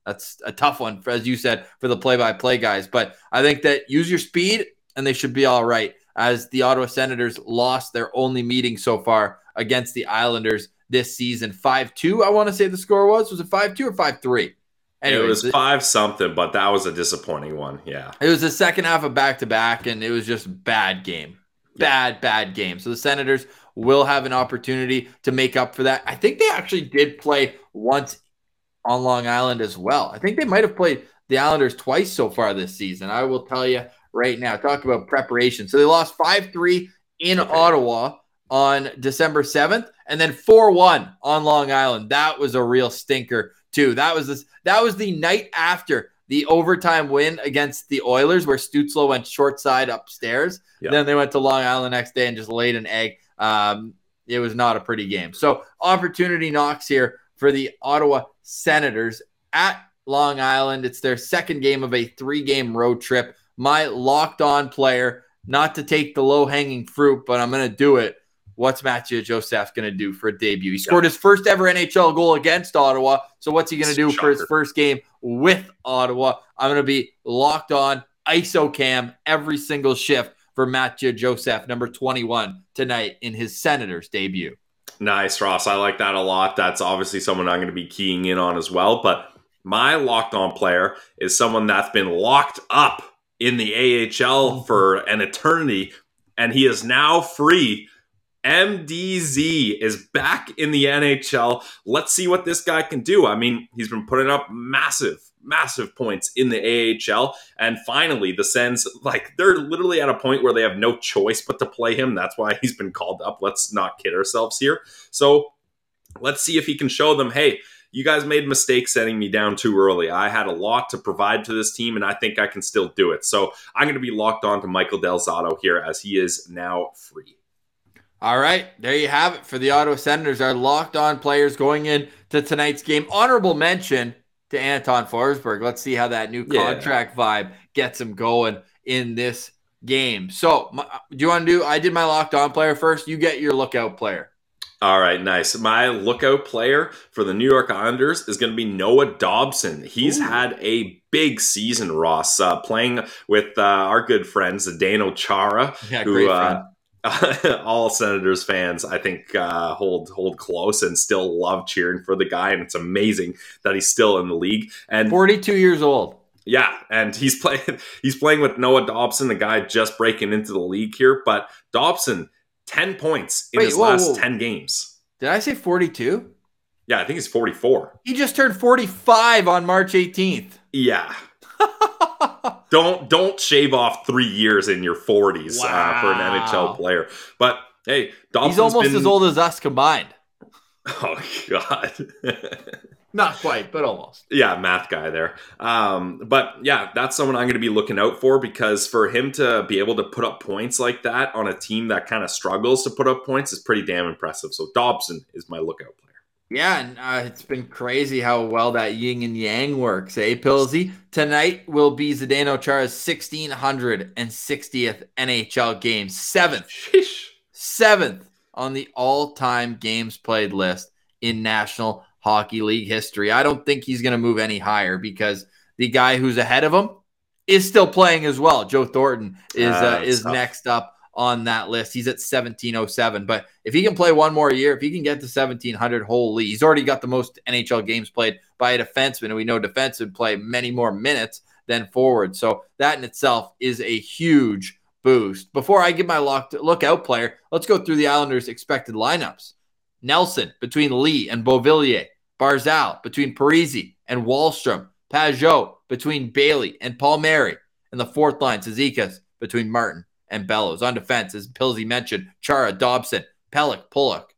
Speaker 1: That's a tough one, for, as you said, for the play-by-play guys. But I think that use your speed, and they should be all right. As the Ottawa Senators lost their only meeting so far against the Islanders this season, five-two. I want to say the score was was it five-two or five-three?
Speaker 2: it was five something, but that was a disappointing one. Yeah.
Speaker 1: It was the second half of back to back, and it was just bad game. Bad, bad game. So the Senators will have an opportunity to make up for that. I think they actually did play once on Long Island as well. I think they might have played the Islanders twice so far this season. I will tell you right now. Talk about preparation. So they lost 5 3 in
Speaker 2: Okay.
Speaker 1: Ottawa on December 7th and then 4 1 on Long Island. That was a real stinker, too. That was this, that was the night after the overtime win against the Oilers, where Stützle went short side upstairs.
Speaker 2: Yeah.
Speaker 1: Then they went to Long Island next day and just laid an egg. Um, it was not a pretty game. So opportunity knocks here for the Ottawa Senators at Long Island. It's their second game of a three-game road trip. My locked-on player, not to take the low-hanging fruit, but I'm going to do it. What's Mathieu Joseph going to do for a debut? He scored his first ever NHL goal against Ottawa. So what's he going to do for his first game with Ottawa? I'm going to be locked on ISO cam every single shift for Mathieu Joseph, number 21 tonight in his Senators debut.
Speaker 2: Nice, Ross. I like that a lot. That's obviously someone I'm going to be keying in on as well. But my locked on player is someone that's been locked up in the AHL mm-hmm. for an eternity, and he is now free. MDZ is back in the NHL. Let's see what this guy can do. I mean, he's been putting up massive, massive points in the AHL. And finally, the Sens, like, they're literally at a point where they have no choice but to play him. That's why he's been called up. Let's not kid ourselves here. So let's see if he can show them, hey, you guys made mistakes setting me down too early. I had a lot to provide to this team, and I think I can still do it. So I'm going to be locked on to Michael Del Zotto here as he is now free.
Speaker 1: All right, there you have it for the Ottawa Senators. Our locked on players going into tonight's game. Honorable mention to Anton Forsberg. Let's see how that new contract yeah. vibe gets him going in this game. So, my, do you want to do? I did my locked on player first. You get your lookout player.
Speaker 2: All right, nice. My lookout player for the New York Islanders is going to be Noah Dobson. He's Ooh. had a big season, Ross, uh, playing with uh, our good friends, Zdeno Chara,
Speaker 1: yeah, who uh,
Speaker 2: all Senators fans, I think, uh, hold hold close and still love cheering for the guy. And it's amazing that he's still in the league. And
Speaker 1: 42 years old.
Speaker 2: Yeah, and he's playing he's playing with Noah Dobson, the guy just breaking into the league here. But Dobson 10 points in Wait, his whoa, last whoa. 10 games.
Speaker 1: Did I say 42?
Speaker 2: Yeah, I think he's 44.
Speaker 1: He just turned 45 on March 18th.
Speaker 2: Yeah. don't don't shave off three years in your 40s wow. uh, for an NHL player. But hey, Dobson's
Speaker 1: he's almost
Speaker 2: been...
Speaker 1: as old as us combined.
Speaker 2: Oh God.
Speaker 1: Not quite, but almost.
Speaker 2: Yeah, math guy there. Um, but yeah, that's someone I'm going to be looking out for because for him to be able to put up points like that on a team that kind of struggles to put up points is pretty damn impressive. So Dobson is my lookout player.
Speaker 1: Yeah, and uh, it's been crazy how well that yin and yang works, eh, Pilsy? Tonight will be Zdeno Chara's 1660th NHL game, seventh,
Speaker 2: Sheesh.
Speaker 1: seventh on the all-time games played list in National Hockey League history. I don't think he's going to move any higher because the guy who's ahead of him is still playing as well. Joe Thornton is uh, uh, is tough. next up on that list. He's at 1707. But if he can play one more year, if he can get to 1700, holy, he's already got the most NHL games played by a defenseman. And we know defensemen play many more minutes than forward. So that in itself is a huge boost. Before I give my lock lookout player, let's go through the Islanders' expected lineups. Nelson between Lee and Beauvillier. Barzal between Parisi and Wahlstrom. Pageau between Bailey and Palmieri. And the fourth line, Cizikas between Martin and Bellows. On defense, as Pilsy mentioned, Chara, Dobson, Pelech, Pulock,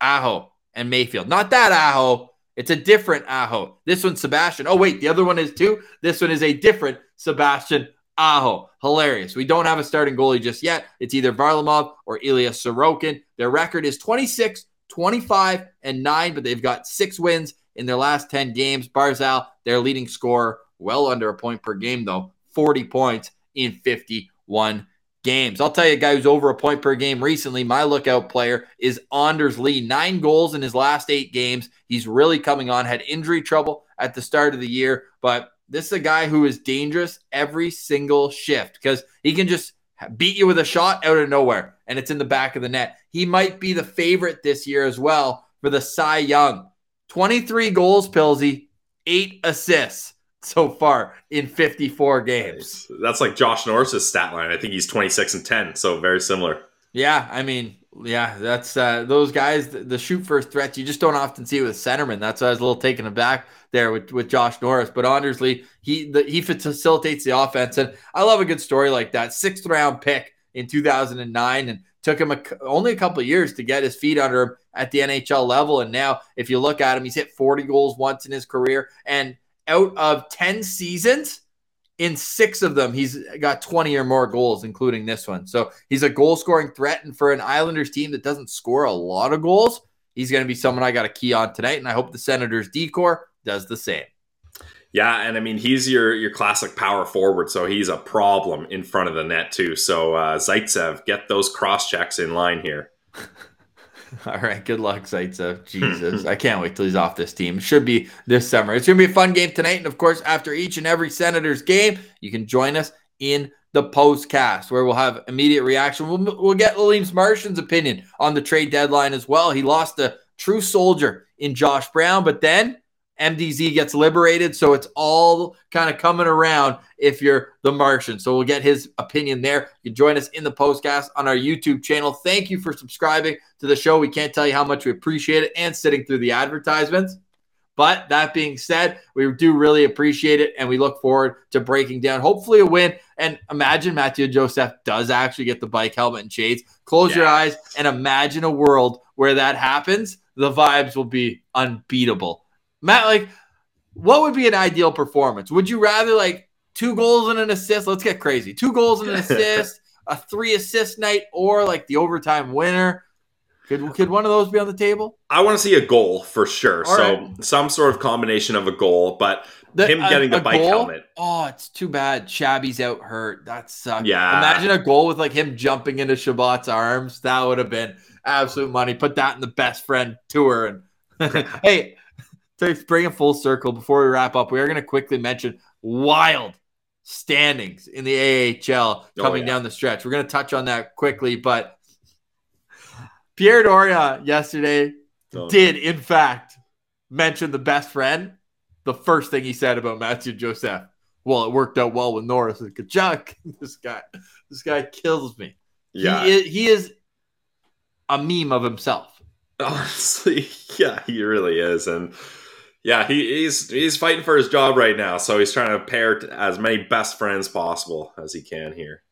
Speaker 1: Aho, and Mayfield. Not that Aho. It's a different Aho. This one's Sebastian. Oh, wait, the other one is too? This one is a different Sebastian Aho. Hilarious. We don't have a starting goalie just yet. It's either Varlamov or Ilya Sorokin. Their record is 26 25 and 9, but they've got six wins in their last 10 games. Barzal, their leading scorer, well under a point per game, though, 40 points in 51 games. I'll tell you a guy who's over a point per game recently. My lookout player is Anders Lee. Nine goals in his last eight games. He's really coming on. Had injury trouble at the start of the year, but this is a guy who is dangerous every single shift because he can just beat you with a shot out of nowhere and it's in the back of the net. He might be the favorite this year as well for the Cy Young. 23 goals, Pilsy, eight assists so far in 54 games.
Speaker 2: That's like Josh Norris's stat line. I think he's 26 and 10, so very similar.
Speaker 1: Yeah, I mean, yeah, that's uh, those guys. The, shoot first threats you just don't often see with centerman. That's why I was a little taken aback there with, with Josh Norris. But Anders Lee, he the, he facilitates the offense, and I love a good story like that. Sixth round pick in 2009, and took him a, only a couple years to get his feet under him at the NHL level. And now, if you look at him, he's hit 40 goals once in his career, and out of 10 seasons in six of them, he's got 20 or more goals, including this one. So he's a goal scoring threat. And for an Islanders team that doesn't score a lot of goals, he's going to be someone I got a key on tonight. And I hope the Senators decor does the same.
Speaker 2: Yeah, and I mean he's your your classic power forward, so he's a problem in front of the net too. So uh, Zaitsev, get those cross checks in line here.
Speaker 1: All right, good luck, Zaitsev. Jesus, I can't wait till he's off this team. Should be this summer. It's gonna be a fun game tonight, and of course, after each and every Senators game, you can join us in the postcast where we'll have immediate reaction. We'll, we'll get Aleem's Martian's opinion on the trade deadline as well. He lost a true soldier in Josh Brown, but then MDZ gets liberated. So it's all kind of coming around if you're the Martian. So we'll get his opinion there. You can join us in the postcast on our YouTube channel. Thank you for subscribing to the show. We can't tell you how much we appreciate it and sitting through the advertisements. But that being said, we do really appreciate it and we look forward to breaking down hopefully a win. And imagine Mathieu Joseph does actually get the bike helmet and shades. Close your eyes and imagine a world where that happens. The vibes will be unbeatable. Matt, like, what would be an ideal performance? Would you rather like two goals and an assist? Let's get crazy. Two goals and an assist, a three assist night, or like the overtime winner? Could could one of those be on the table?
Speaker 2: I want to see a goal for sure.
Speaker 1: All
Speaker 2: so
Speaker 1: right.
Speaker 2: some sort of combination of a goal, but
Speaker 1: The-
Speaker 2: him
Speaker 1: a-
Speaker 2: getting the
Speaker 1: a
Speaker 2: bike
Speaker 1: goal?
Speaker 2: helmet.
Speaker 1: Oh, it's too bad. Shabby's out hurt. That sucks.
Speaker 2: Yeah.
Speaker 1: Imagine a goal with like him jumping into Chabot's arms. That would have been absolute money. Put that in the best friend tour. And hey, to bring it full circle before we wrap up, we are going to quickly mention wild standings in the AHL
Speaker 2: Oh,
Speaker 1: coming
Speaker 2: yeah.
Speaker 1: down the stretch. We're going to touch on that quickly, but Pierre Dorion yesterday
Speaker 2: So-
Speaker 1: did in fact mention the best friend. The first thing he said about Mathieu Joseph. Well, it worked out well with Norris and Tkachuk. This guy, this guy kills me.
Speaker 2: yeah.
Speaker 1: He is, he is a meme of himself.
Speaker 2: Honestly, yeah, he really is, and yeah, he, he's he's fighting for his job right now. So he's trying to pair as many best friends possible as he can here.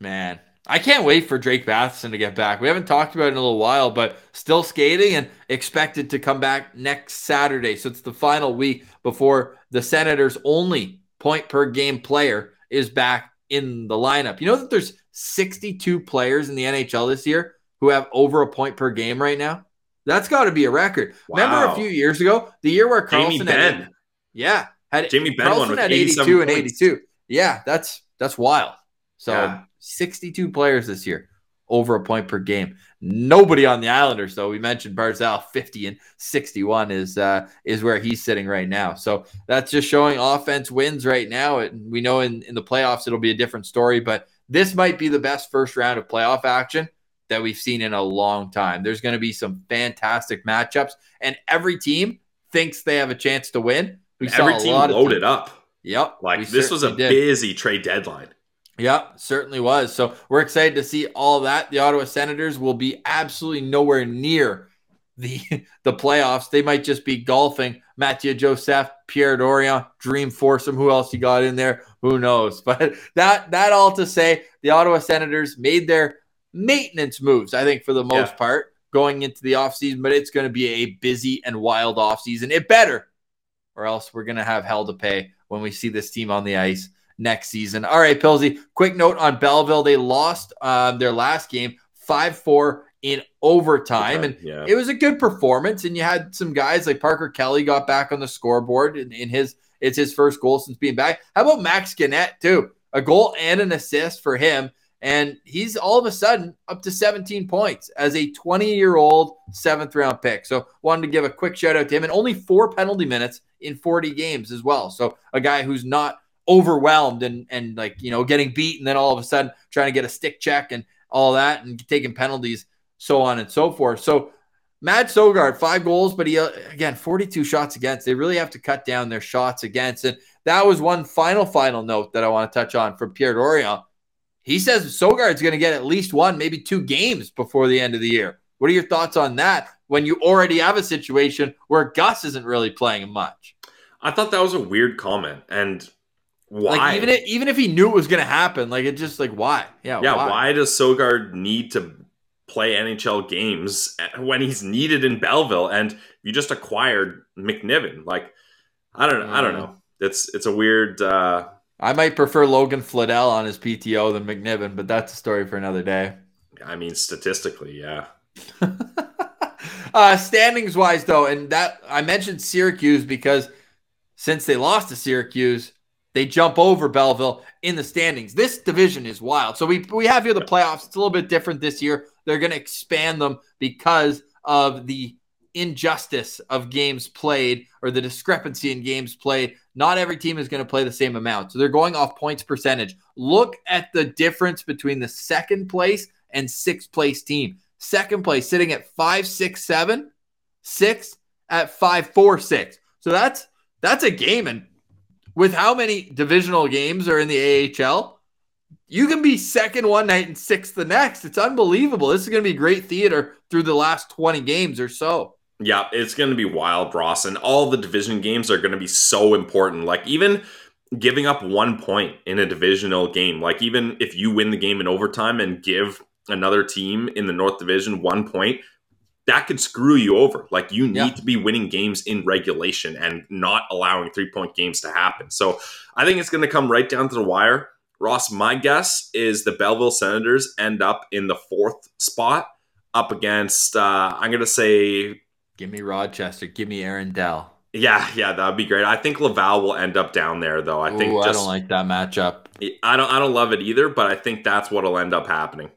Speaker 1: Man, I can't wait for Drake Batherson to get back. We haven't talked about it in a little while, but still skating and expected to come back next Saturday. So it's the final week before the Senators' only point per game player is back in the lineup. You know that there's 62 players in the NHL this year who have over a point per game right now? That's got to be a record. Remember a few years ago, the year where
Speaker 2: Jamie
Speaker 1: Carlson had yeah, had
Speaker 2: Jamie won
Speaker 1: Carlson
Speaker 2: 87
Speaker 1: 82 and 82. Yeah, that's that's wild. So
Speaker 2: Yeah.
Speaker 1: 62 players this year, over a point per game. Nobody on the Islanders, though. We mentioned Barzal 50 and 61 is uh, is where he's sitting right now. So that's just showing offense wins right now. And we know in, in the playoffs it'll be a different story, but this might be the best first round of playoff action that we've seen in a long time. There's going to be some fantastic matchups, and every team thinks they have a chance to win. We saw
Speaker 2: every
Speaker 1: a
Speaker 2: team
Speaker 1: lot
Speaker 2: loaded up.
Speaker 1: Yep.
Speaker 2: Like this was a
Speaker 1: did.
Speaker 2: busy trade deadline.
Speaker 1: Yep, certainly was. So we're excited to see all that. The Ottawa Senators will be absolutely nowhere near the the playoffs. They might just be golfing. Mathieu Joseph, Pierre Dorion, Dream Foursome. Who else you got in there? Who knows? But that that all to say, the Ottawa Senators made their maintenance moves. I think for the most
Speaker 2: Yeah.
Speaker 1: part going into the offseason, but it's going to be a busy and wild offseason. It better, or else we're going to have hell to pay when we see this team on the ice next season. All right, Pilsy, quick note on Belleville. They lost um, their last game 5 4 in overtime. And
Speaker 2: yeah,
Speaker 1: it was a good performance. And you had some guys like Parker Kelly got back on the scoreboard in, in his it's his first goal since being back. How about Max Guenette, too? A goal and an assist for him. And he's all of a sudden up to 17 points as a 20 year old seventh round pick. So, wanted to give a quick shout out to him and only four penalty minutes in 40 games as well. So, a guy who's not overwhelmed and and like you know getting beat and then all of a sudden trying to get a stick check and all that and taking penalties so on and so forth so Matt Sogaard five goals but he uh, again 42 shots against they really have to cut down their shots against and that was one final final note that I want to touch on from Pierre Dorion he says Sogaard's going to get at least one maybe two games before the end of the year what are your thoughts on that when you already have a situation where Gus isn't really playing much
Speaker 2: I thought that was a weird comment. And why?
Speaker 1: Like even if, even if he knew it was going to happen, like it just like why? Yeah,
Speaker 2: yeah, why? does Sogard need to play NHL games when he's needed in Belleville and you just acquired McNiven? Like, I don't know. I don't
Speaker 1: Uh.
Speaker 2: know. It's it's a weird. uh
Speaker 1: I might prefer Logan Flodell on his PTO than McNiven, but that's a story for another day.
Speaker 2: I mean, statistically, yeah.
Speaker 1: uh, standings wise, though, and that I mentioned Syracuse because since they lost to Syracuse, they jump over Belleville in the standings. This division is wild. So we we have here the playoffs. It's a little bit different this year. They're going to expand them because of the injustice of games played or the discrepancy in games played. Not every team is going to play the same amount. So they're going off points percentage. Look at the difference between the second place and sixth place team. Second place sitting at five, six, seven, sixth at five, four, six. So that's that's a game. And with how many divisional games are in the AHL, you can be second one night and sixth the next. It's unbelievable. This is going to be great theater through the last 20 games or so.
Speaker 2: Yeah, it's going to be wild, Ross. And all the division games are going to be so important. Like, even giving up one point in a divisional game, like, even if you win the game in overtime and give another team in the North Division one point, that could screw you over. Like, you need yeah. to be winning games in regulation and not allowing three point games to happen. So, I think it's going to come right down to the wire. Ross, my guess is the Belleville Senators end up in the fourth spot up against, uh, I'm going to say
Speaker 1: Give me Rochester. Give me Aaron Dell.
Speaker 2: Yeah, yeah, that'd be great. I think Laval will end up down there, though. I
Speaker 1: Ooh,
Speaker 2: think
Speaker 1: just, I don't like that matchup.
Speaker 2: I don't, I don't love it either, but I think that's what'll end up happening.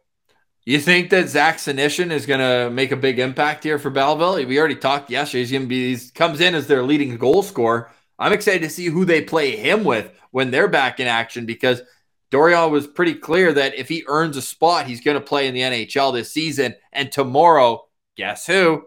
Speaker 1: You think that Zach Senyshyn is going to make a big impact here for Belleville? We already talked yesterday. He's going to be he comes in as their leading goal scorer. I'm excited to see who they play him with when they're back in action because Dorion was pretty clear that if he earns a spot, he's going to play in the NHL this season. And tomorrow, guess who?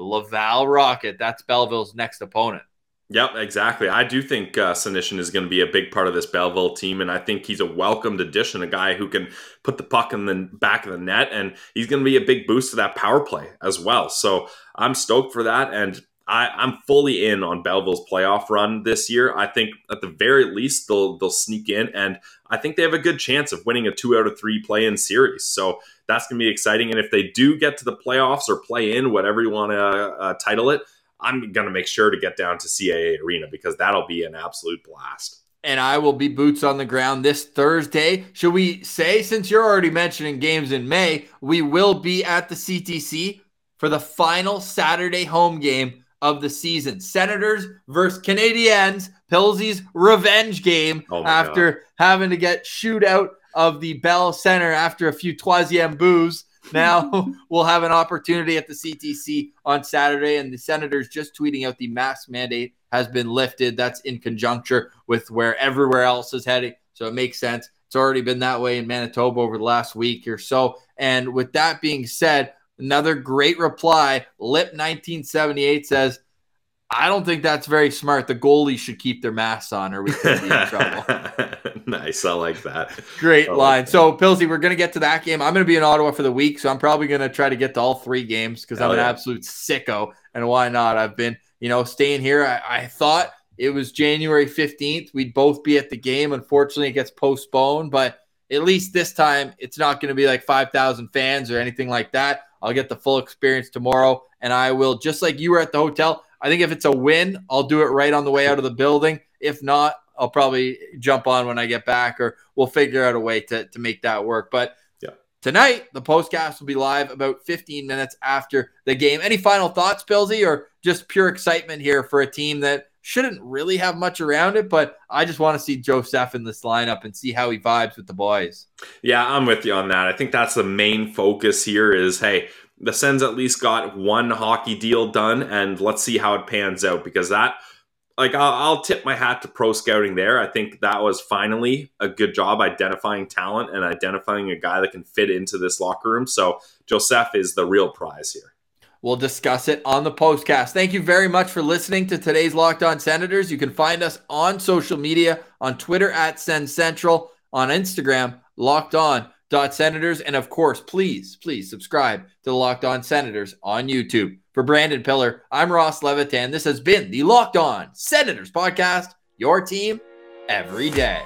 Speaker 1: The Laval Rocket. That's Belleville's next opponent.
Speaker 2: Yep, exactly. I do think uh, Senyshyn is going to be a big part of this Belleville team, and I think he's a welcomed addition, a guy who can put the puck in the back of the net, and he's going to be a big boost to that power play as well. So I'm stoked for that, and I, I'm fully in on Belleville's playoff run this year. I think at the very least they'll they'll sneak in, and I think they have a good chance of winning a two out of three play in series. So that's going to be exciting. And if they do get to the playoffs or play in, whatever you want to uh, title it, I'm going to make sure to get down to CAA Arena because that'll be an absolute blast.
Speaker 1: And I will be boots on the ground this Thursday. Should we say, since you're already mentioning games in May, we will be at the CTC for the final Saturday home game of the season. Senators versus Canadiens, Pilsy's revenge game oh after God. having to get shoot out of the Bell Center after a few troisième boos. Now we'll have an opportunity at the CTC on Saturday, and the Senators just tweeting out the mask mandate has been lifted. That's in conjuncture with where everywhere else is heading, so it makes sense. It's already been that way in Manitoba over the last week or so. And with that being said, Another great reply. Lip 1978 says, I don't think that's very smart. The goalies should keep their masks on or we could be in trouble.
Speaker 2: nice. I like that.
Speaker 1: Great I line. Like so, Pilsy, we're going to get to that game. I'm going to be in Ottawa for the week, so I'm probably going to try to get to all three games because I'm yeah. an absolute sicko. And why not? I've been, you know, staying here. I, I thought it was January 15th. We'd both be at the game. Unfortunately, it gets postponed, but at least this time it's not going to be like 5,000 fans or anything like that. I'll get the full experience tomorrow, and I will just like you were at the hotel. I think if it's a win, I'll do it right on the way out of the building. If not, I'll probably jump on when I get back, or we'll figure out a way to, to make that work. But yeah. tonight, the postcast will be live about 15 minutes after the game. Any final thoughts, Pilsy, or just pure excitement here for a team that shouldn't really have much around it, but I just want to see Joseph in this lineup and see how he vibes with the boys.
Speaker 2: Yeah, I'm with you on that. I think that's the main focus here is hey, the Sens at least got one hockey deal done, and let's see how it pans out because that like I'll, I'll, tip my hat to pro scouting there. I think that was finally a good job identifying talent and identifying a guy that can fit into this locker room. So Joseph is the real prize here.
Speaker 1: We'll discuss it on the postcast. Thank you very much for listening to today's Locked On Senators. You can find us on social media on Twitter at Send Central, on Instagram, Locked On Senators, and of course, please, please subscribe to the Locked On Senators on YouTube. For Brandon Pillar, I'm Ross Levitan. This has been the Locked On Senators podcast, your team every day.